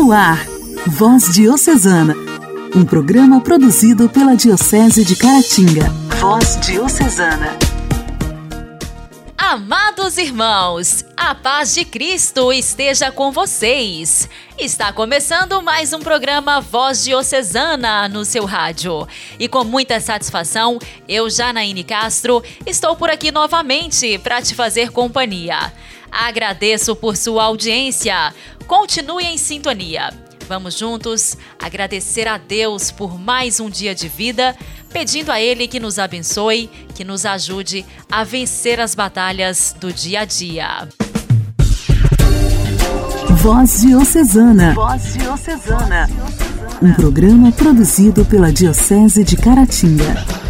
No ar, Voz Diocesana, um programa produzido pela Diocese de Caratinga. Voz Diocesana. Amados irmãos, a paz de Cristo esteja com vocês. Está começando mais um programa Voz Diocesana no seu rádio. E com muita satisfação, eu, Janaíne Castro, estou por aqui novamente para te fazer companhia. Agradeço por sua audiência. Continue em sintonia. Vamos juntos agradecer a Deus por mais um dia de vida, pedindo a Ele que nos abençoe, que nos ajude a vencer as batalhas do dia a dia. Voz Diocesana. Voz Diocesana. Um programa produzido pela Diocese de Caratinga.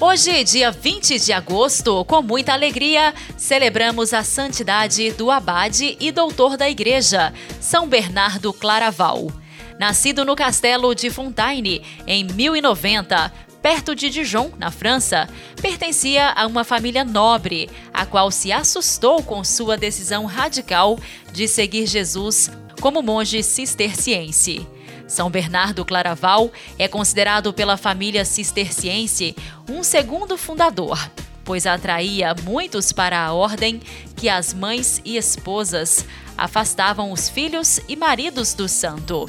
Hoje, dia 20 de agosto, com muita alegria, celebramos a santidade do abade e doutor da Igreja, São Bernardo Claraval. Nascido no castelo de Fontaine em 1090, perto de Dijon, na França, pertencia a uma família nobre, a qual se assustou com sua decisão radical de seguir Jesus como monge cisterciense. São Bernardo Claraval é considerado pela família cisterciense um segundo fundador, pois atraía muitos para a ordem que as mães e esposas afastavam os filhos e maridos do santo.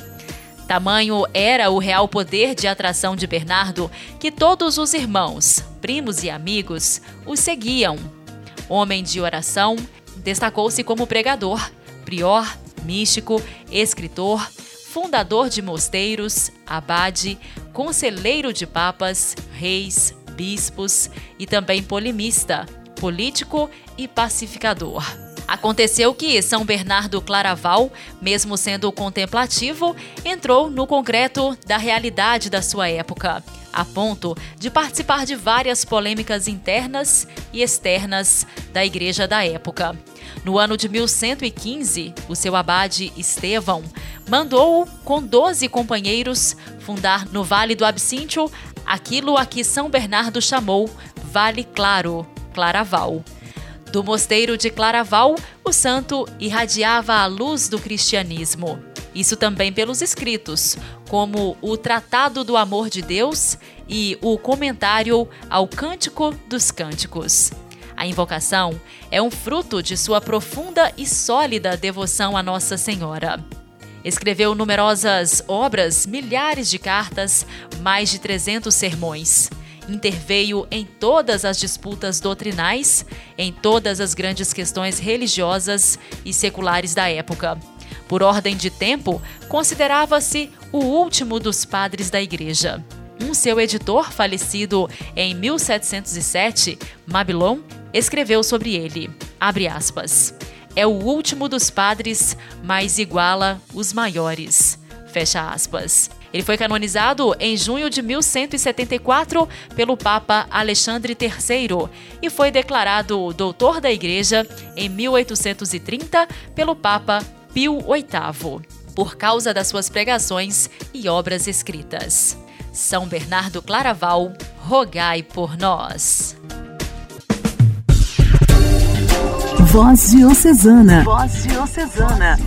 Tamanho era o real poder de atração de Bernardo que todos os irmãos, primos e amigos o seguiam. Homem de oração, destacou-se como pregador, prior, místico, escritor, fundador de mosteiros, abade, conselheiro de papas, reis, bispos e também polemista, político e pacificador. Aconteceu que São Bernardo Claraval, mesmo sendo contemplativo, entrou no concreto da realidade da sua época, a ponto de participar de várias polêmicas internas e externas da igreja da época. No ano de 1115, o seu abade Estevão mandou-o, com doze companheiros, fundar no Vale do Absíntio aquilo a que São Bernardo chamou Vale Claro, Claraval. Do mosteiro de Claraval, o santo irradiava a luz do cristianismo. Isso também pelos escritos, como o Tratado do Amor de Deus e o Comentário ao Cântico dos Cânticos. A invocação é um fruto de sua profunda e sólida devoção a Nossa Senhora. Escreveu numerosas obras, milhares de cartas, mais de 300 sermões. Interveio em todas as disputas doutrinais, em todas as grandes questões religiosas e seculares da época. Por ordem de tempo, considerava-se o último dos padres da Igreja. Um seu editor, falecido em 1707, Mabilon, escreveu sobre ele, aspas, é o último dos padres, mas iguala os maiores, fecha aspas. Ele foi canonizado em junho de 1174 pelo Papa Alexandre III e foi declarado doutor da Igreja em 1830 pelo Papa Pio VIII, por causa das suas pregações e obras escritas. São Bernardo Claraval, rogai por nós. Voz Diocesana. Voz Diocesana.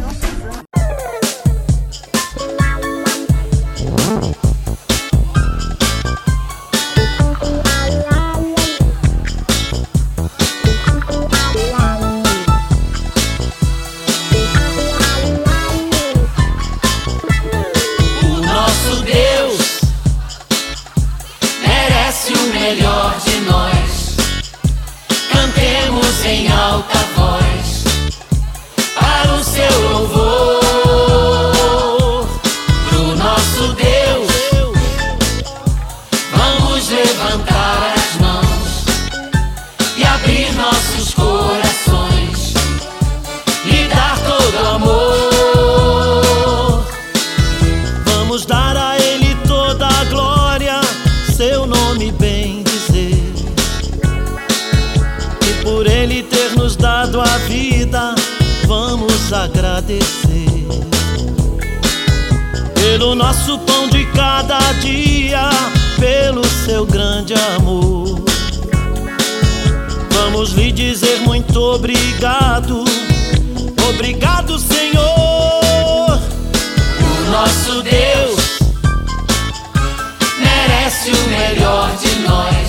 agradecer pelo nosso pão de cada dia, pelo seu grande amor. Vamos lhe dizer muito obrigado, obrigado, Senhor. O nosso Deus merece o melhor de nós.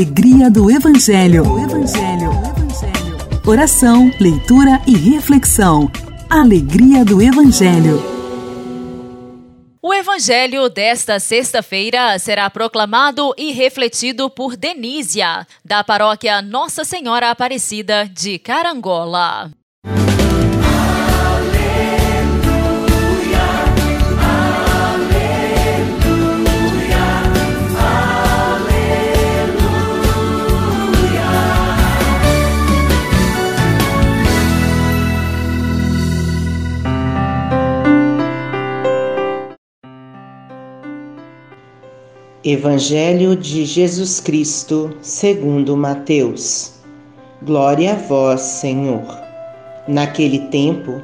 Alegria do Evangelho. Evangelho. Evangelho. Oração, leitura e reflexão. Alegria do Evangelho. O Evangelho desta sexta-feira será proclamado e refletido por Denísia, da paróquia Nossa Senhora Aparecida de Carangola. Evangelho de Jesus Cristo, segundo Mateus. Glória a vós, Senhor. Naquele tempo,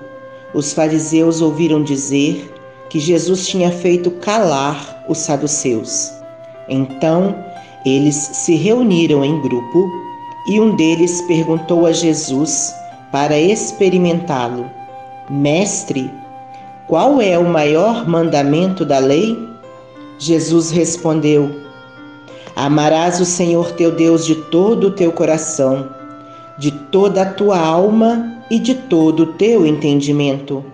os fariseus ouviram dizer que Jesus tinha feito calar os saduceus. Então, eles se reuniram em grupo e um deles perguntou a Jesus para experimentá-lo: Mestre, qual é o maior mandamento da lei? Jesus respondeu: Amarás o Senhor teu Deus de todo o teu coração, de toda a tua alma e de todo o teu entendimento.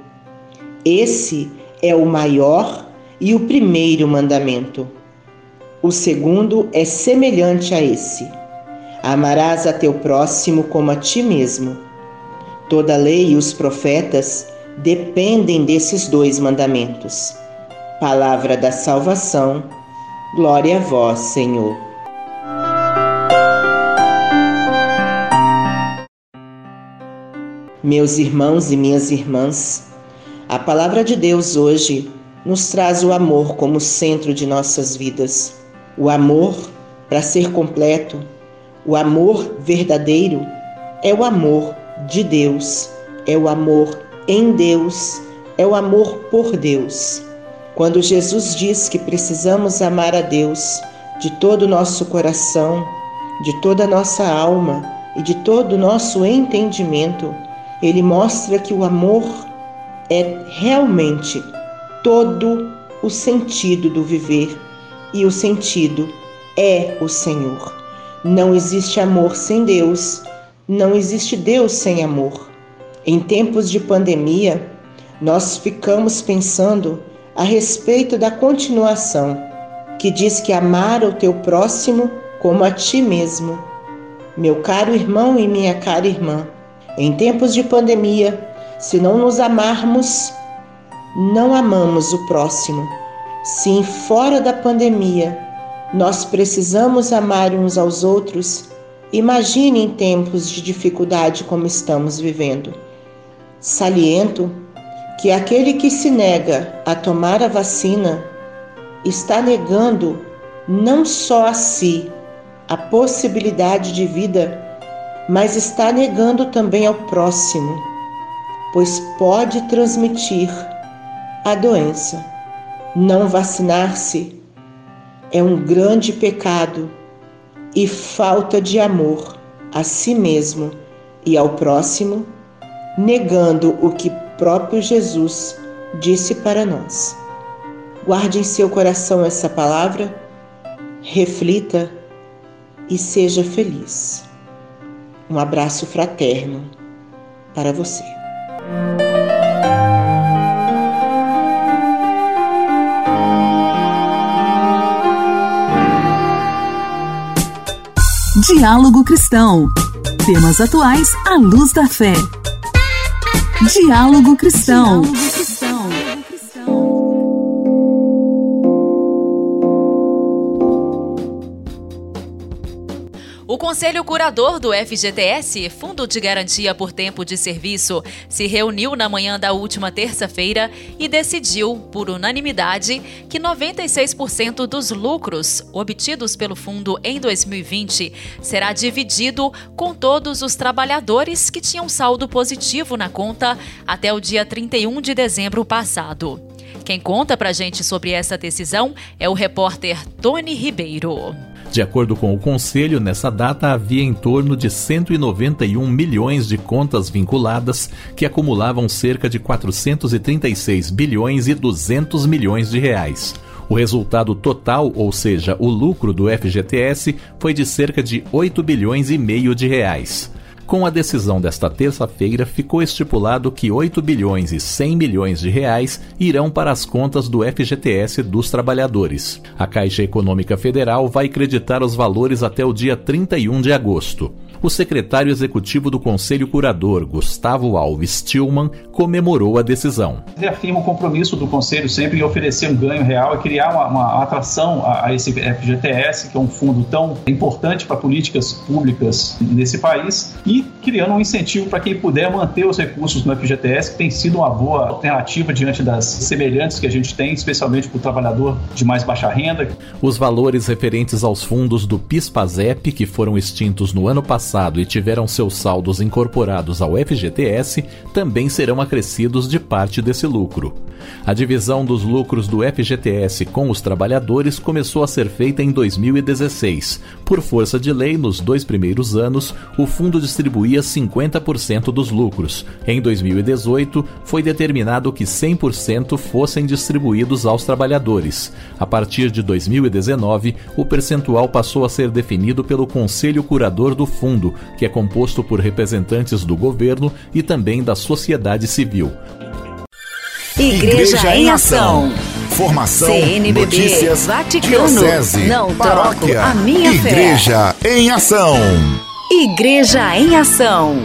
Esse é o maior e o primeiro mandamento. O segundo é semelhante a esse: Amarás a teu próximo como a ti mesmo. Toda a lei e os profetas dependem desses dois mandamentos. Palavra da salvação, glória a vós, Senhor. Meus irmãos e minhas irmãs, a palavra de Deus hoje nos traz o amor como centro de nossas vidas. O amor, para ser completo, o amor verdadeiro é o amor de Deus, é o amor em Deus, é o amor por Deus. Quando Jesus diz que precisamos amar a Deus de todo o nosso coração, de toda a nossa alma e de todo o nosso entendimento, ele mostra que o amor é realmente todo o sentido do viver e o sentido é o Senhor. Não existe amor sem Deus, não existe Deus sem amor. Em tempos de pandemia, nós ficamos pensando a respeito da continuação, que diz que amar o teu próximo como a ti mesmo. Meu caro irmão e minha cara irmã, em tempos de pandemia, se não nos amarmos, não amamos o próximo. Se fora da pandemia nós precisamos amar uns aos outros, imagine em tempos de dificuldade como estamos vivendo. Saliento que aquele que se nega a tomar a vacina está negando não só a si a possibilidade de vida, mas está negando também ao próximo, pois pode transmitir a doença. Não vacinar-se é um grande pecado e falta de amor a si mesmo e ao próximo, negando o que próprio Jesus disse para nós. Guarde em seu coração essa palavra, reflita e seja feliz. Um abraço fraterno para você. Diálogo Cristão. Temas atuais à luz da fé. Diálogo Cristão. Diálogo Cristão. Conselho Curador do FGTS, Fundo de Garantia por Tempo de Serviço, se reuniu na manhã da última terça-feira e decidiu, por unanimidade, que 96% dos lucros obtidos pelo fundo em 2020 será dividido com todos os trabalhadores que tinham saldo positivo na conta até o dia 31 de dezembro passado. Quem conta pra gente sobre essa decisão é o repórter Tony Ribeiro. De acordo com o Conselho, nessa data havia em torno de 191 milhões de contas vinculadas, que acumulavam cerca de 436 bilhões e 200 milhões de reais. O resultado total, ou seja, o lucro do FGTS, foi de cerca de 8 bilhões e meio de reais. Com a decisão desta terça-feira, ficou estipulado que 8 bilhões e 100 milhões de reais irão para as contas do FGTS dos trabalhadores. A Caixa Econômica Federal vai creditar os valores até o dia 31 de agosto o secretário executivo do Conselho Curador, Gustavo Alves Tillman, comemorou a decisão. Reafirma o compromisso do Conselho sempre em oferecer um ganho real e criar uma, uma atração a, a, esse FGTS, que é um fundo tão importante para políticas públicas nesse país, e criando um incentivo para quem puder manter os recursos no FGTS, que tem sido uma boa alternativa diante das semelhantes que a gente tem, especialmente para o trabalhador de mais baixa renda. Os valores referentes aos fundos do PIS-PASEP, que foram extintos no ano passado, passado e tiveram seus saldos incorporados ao FGTS também serão acrescidos de parte desse lucro. A divisão dos lucros do FGTS com os trabalhadores começou a ser feita em 2016. Por força de lei, nos dois primeiros anos, o fundo distribuía 50% dos lucros. Em 2018, foi determinado que 100% fossem distribuídos aos trabalhadores. A partir de 2019, o percentual passou a ser definido pelo Conselho Curador do Fundo, que é composto por representantes do governo e também da sociedade civil. Igreja, Igreja em Ação. Formação, CNBB, notícias, Vaticano, diocese, não paróquia, a minha Igreja fé. em Ação. Igreja em Ação.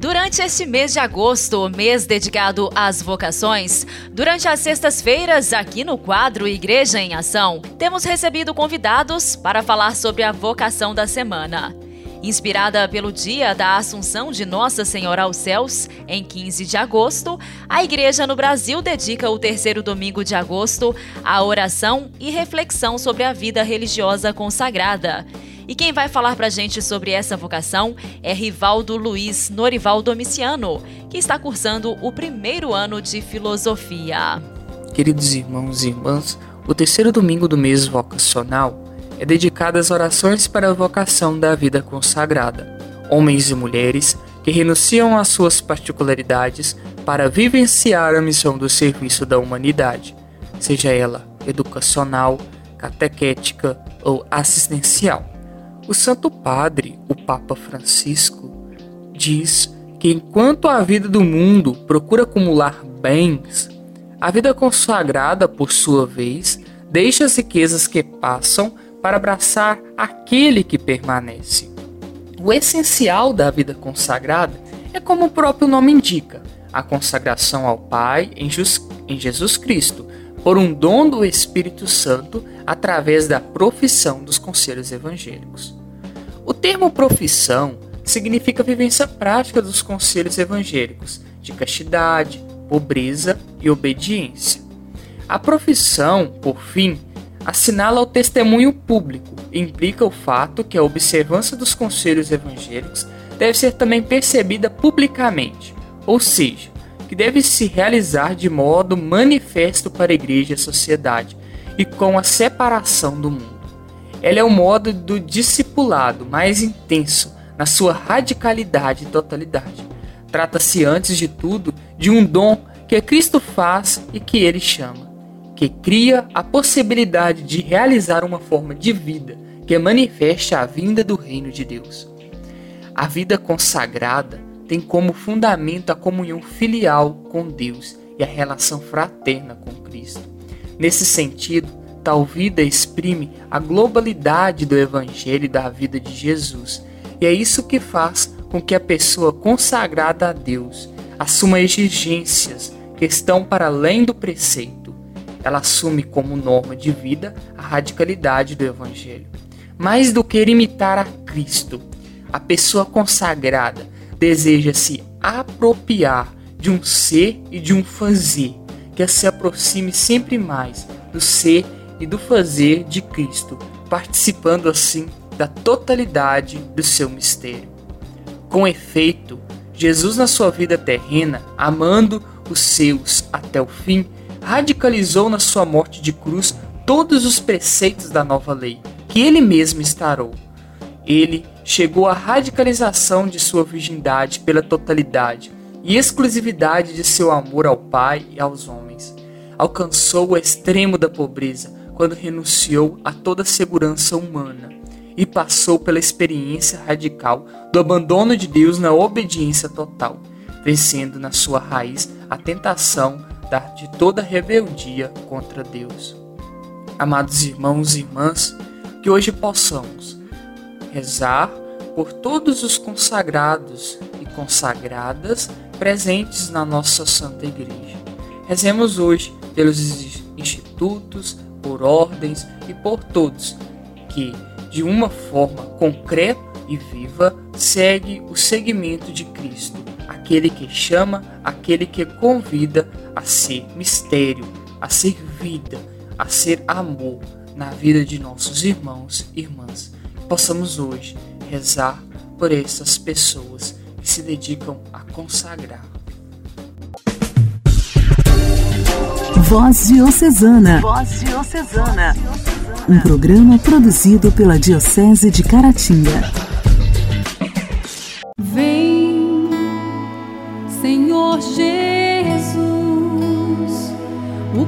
Durante este mês de agosto, mês dedicado às vocações, durante as sextas-feiras, aqui no quadro Igreja em Ação, temos recebido convidados para falar sobre a vocação da semana. Inspirada pelo dia da Assunção de Nossa Senhora aos Céus, em 15 de agosto, a Igreja no Brasil dedica o terceiro domingo de agosto à oração e reflexão sobre a vida religiosa consagrada. E quem vai falar para a gente sobre essa vocação é Rivaldo Luiz Norival Domiciano, que está cursando o primeiro ano de filosofia. Queridos irmãos e irmãs, o terceiro domingo do mês vocacional é dedicada às orações para a vocação da vida consagrada. Homens e mulheres que renunciam às suas particularidades para vivenciar a missão do serviço da humanidade, seja ela educacional, catequética ou assistencial. O Santo Padre, o Papa Francisco, diz que enquanto a vida do mundo procura acumular bens, a vida consagrada, por sua vez, deixa as riquezas que passam para abraçar aquele que permanece. O essencial da vida consagrada é como o próprio nome indica, a consagração ao Pai em Jesus Cristo, por um dom do Espírito Santo através da profissão dos conselhos evangélicos. O termo profissão significa vivência prática dos conselhos evangélicos de castidade, pobreza e obediência. A profissão, por fim, assinala o testemunho público e implica o fato que a observância dos conselhos evangélicos deve ser também percebida publicamente, ou seja, que deve se realizar de modo manifesto para a igreja e a sociedade e com a separação do mundo. Ela é o modo do discipulado mais intenso na sua radicalidade e totalidade. Trata-se, antes de tudo, de um dom que Cristo faz e que ele chama, que cria a possibilidade de realizar uma forma de vida que manifeste a vinda do reino de Deus. A vida consagrada tem como fundamento a comunhão filial com Deus e a relação fraterna com Cristo. Nesse sentido, tal vida exprime a globalidade do Evangelho e da vida de Jesus, e é isso que faz com que a pessoa consagrada a Deus assuma exigências que estão para além do preceito. Ela assume como norma de vida a radicalidade do Evangelho. Mais do que imitar a Cristo, a pessoa consagrada deseja se apropriar de um ser e de um fazer que se aproxime sempre mais do ser e do fazer de Cristo, participando assim da totalidade do seu mistério. Com efeito, Jesus, na sua vida terrena, amando os seus até o fim, radicalizou na sua morte de cruz todos os preceitos da nova lei, que ele mesmo estarou. Ele chegou à radicalização de sua virgindade pela totalidade e exclusividade de seu amor ao Pai e aos homens. Alcançou o extremo da pobreza quando renunciou a toda segurança humana e passou pela experiência radical do abandono de Deus na obediência total, vencendo na sua raiz a tentação de toda rebeldia contra Deus. Amados irmãos e irmãs, que hoje possamos rezar por todos os consagrados e consagradas presentes na nossa Santa Igreja. Rezemos hoje pelos institutos, por ordens e por todos que de uma forma concreta e viva, segue o segmento de Cristo, aquele que chama, aquele que convida a ser mistério, a ser vida, a ser amor na vida de nossos irmãos e irmãs. Possamos hoje rezar por essas pessoas que se dedicam a consagrar. Voz Diocesana. Voz Diocesana. Um programa produzido pela Diocese de Caratinga. Jesus, o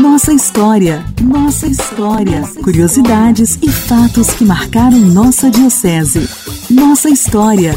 Nossa história, nossa história, curiosidades e fatos que marcaram nossa diocese. Nossa história.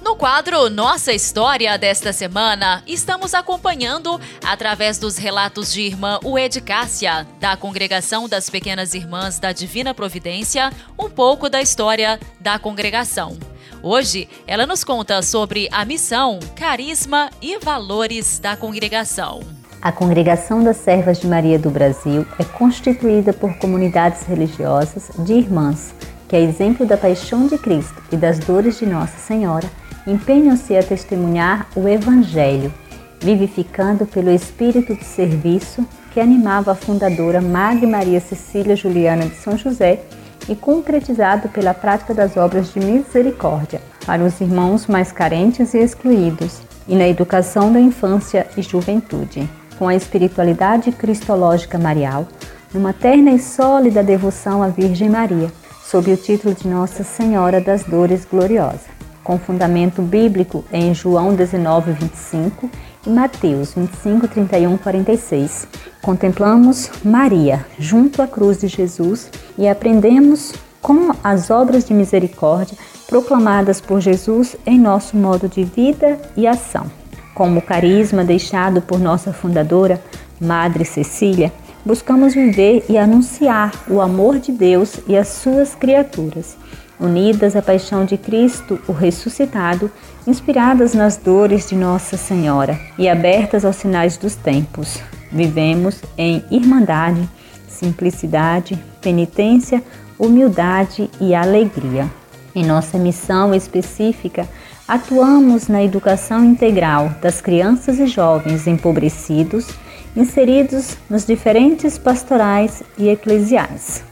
No quadro Nossa História desta semana, estamos acompanhando, através dos relatos de irmã Ued Cássia, da Congregação das Pequenas Irmãs da Divina Providência, um pouco da história da congregação. Hoje, ela nos conta sobre a missão, carisma e valores da congregação. A Congregação das Servas de Maria do Brasil é constituída por comunidades religiosas de irmãs que, a exemplo da paixão de Cristo e das dores de Nossa Senhora, empenham-se a testemunhar o Evangelho, vivificando pelo espírito de serviço que animava a fundadora Madre Maria Cecília Juliana de São José e concretizado pela prática das obras de misericórdia para os irmãos mais carentes e excluídos, e na educação da infância e juventude, com a espiritualidade cristológica marial, numa terna e sólida devoção à Virgem Maria, sob o título de Nossa Senhora das Dores Gloriosa, com fundamento bíblico em João 19, 25 e Mateus 25, 31, 46. Contemplamos Maria junto à cruz de Jesus e aprendemos com as obras de misericórdia proclamadas por Jesus em nosso modo de vida e ação. Como o carisma deixado por nossa fundadora, Madre Cecília, buscamos viver e anunciar o amor de Deus e as suas criaturas, unidas à paixão de Cristo, o ressuscitado, inspiradas nas dores de Nossa Senhora e abertas aos sinais dos tempos. Vivemos em irmandade, simplicidade, penitência, humildade e alegria. Em nossa missão específica, atuamos na educação integral das crianças e jovens empobrecidos, inseridos nos diferentes pastorais e eclesiais.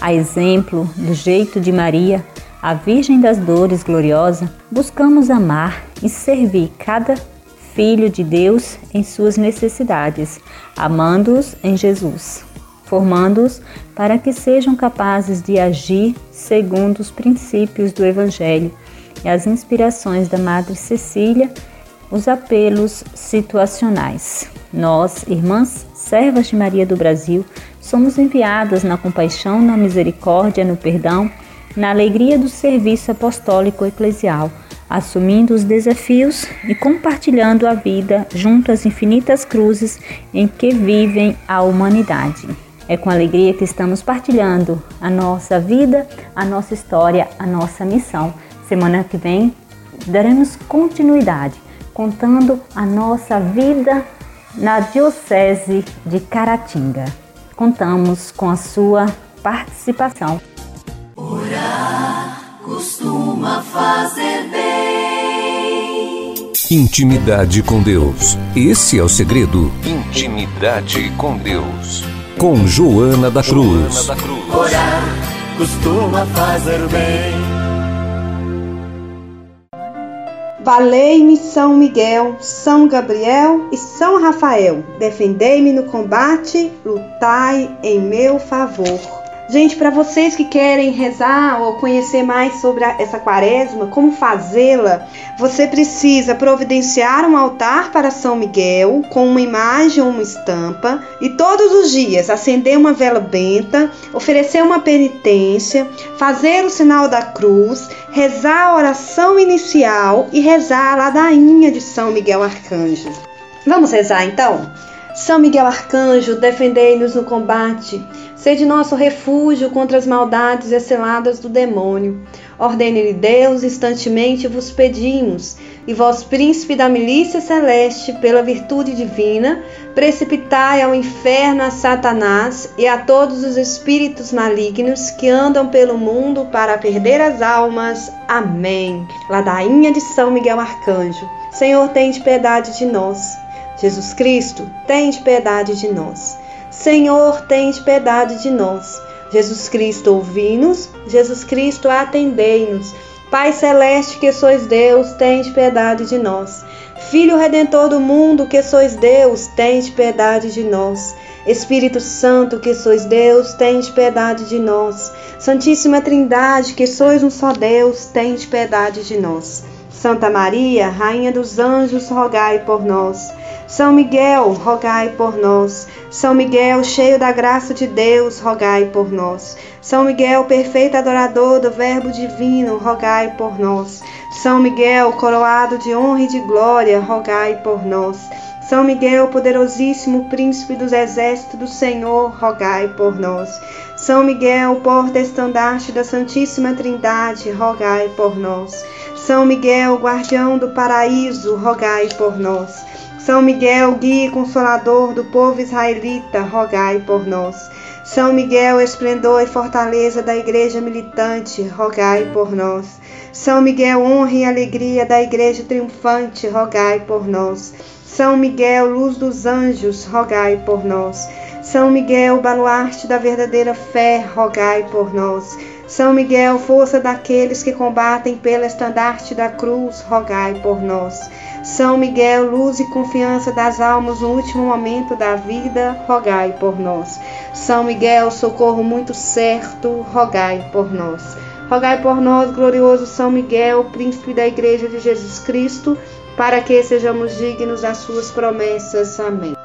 A exemplo do jeito de Maria, a Virgem das Dores Gloriosa, buscamos amar e servir cada filho de Deus em suas necessidades, amando-os em Jesus formando-os para que sejam capazes de agir segundo os princípios do Evangelho e as inspirações da Madre Cecília, os apelos situacionais. Nós, irmãs servas de Maria do Brasil, somos enviadas na compaixão, na misericórdia, no perdão, na alegria do serviço apostólico eclesial, assumindo os desafios e compartilhando a vida junto às infinitas cruzes em que vivem a humanidade. É com alegria que estamos partilhando a nossa vida, a nossa história, a nossa missão. Semana que vem daremos continuidade contando a nossa vida na Diocese de Caratinga. Contamos com a sua participação. Orar costuma fazer bem. Intimidade com Deus. Esse é o segredo. Intimidade com Deus com Joana da Cruz. Joana da Cruz. Orar costuma fazer bem. Valei-me São Miguel, São Gabriel e São Rafael. Defendei-me no combate, lutai em meu favor. Gente, para vocês que querem rezar ou conhecer mais sobre a, essa quaresma, como fazê-la, você precisa providenciar um altar para São Miguel com uma imagem ou uma estampa e todos os dias acender uma vela benta, oferecer uma penitência, fazer o sinal da cruz, rezar a oração inicial e rezar a ladainha de São Miguel Arcanjo. Vamos rezar então? São Miguel Arcanjo, defendei-nos no combate. Sede nosso refúgio contra as maldades exceladas do demônio. Ordene-lhe Deus, instantemente vos pedimos, e vós, príncipe da milícia celeste, pela virtude divina, precipitai ao inferno a Satanás e a todos os espíritos malignos que andam pelo mundo para perder as almas. Amém. Ladainha de São Miguel Arcanjo. Senhor, tem piedade de nós. Jesus Cristo, tem piedade de nós. Senhor, tem piedade de nós. Jesus Cristo, ouvi-nos. Jesus Cristo, atendei-nos. Pai celeste, que sois Deus, tem piedade de nós. Filho redentor do mundo, que sois Deus, tem piedade de nós. Espírito Santo, que sois Deus, tem piedade de nós. Santíssima Trindade, que sois um só Deus, tem piedade de nós. Santa Maria, Rainha dos Anjos, rogai por nós. São Miguel, rogai por nós. São Miguel, cheio da graça de Deus, rogai por nós. São Miguel, perfeito adorador do Verbo divino, rogai por nós. São Miguel, coroado de honra e de glória, rogai por nós. São Miguel, poderosíssimo príncipe dos exércitos do Senhor, rogai por nós. São Miguel, porta-estandarte da Santíssima Trindade, rogai por nós. São Miguel, guardião do paraíso, rogai por nós. São Miguel, guia e consolador do povo israelita, rogai por nós. São Miguel, esplendor e fortaleza da igreja militante, rogai por nós. São Miguel, honra e alegria da igreja triunfante, rogai por nós. São Miguel, luz dos anjos, rogai por nós. São Miguel, baluarte da verdadeira fé, rogai por nós. São Miguel, força daqueles que combatem pela estandarte da cruz, rogai por nós. São Miguel, luz e confiança das almas no último momento da vida, rogai por nós. São Miguel, socorro muito certo, rogai por nós. Rogai por nós, glorioso São Miguel, príncipe da Igreja de Jesus Cristo, para que sejamos dignos das suas promessas. Amém.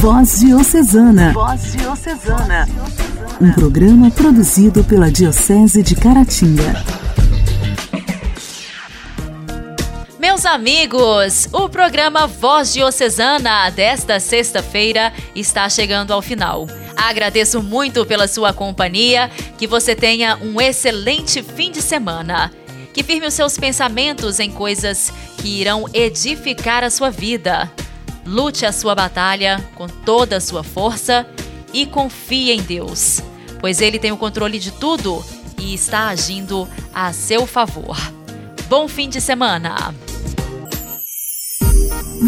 Voz Diocesana. Voz Diocesana. Um programa produzido pela Diocese de Caratinga. Meus amigos, o programa Voz Diocesana desta sexta-feira está chegando ao final. Agradeço muito pela sua companhia, que você tenha um excelente fim de semana. Que firme os seus pensamentos em coisas que irão edificar a sua vida. Lute a sua batalha com toda a sua força e confie em Deus, pois Ele tem o controle de tudo e está agindo a seu favor. Bom fim de semana!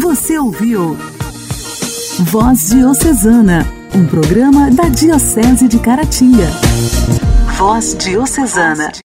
Você ouviu Voz Diocesana, um programa da Diocese de Caratinga. Voz Diocesana.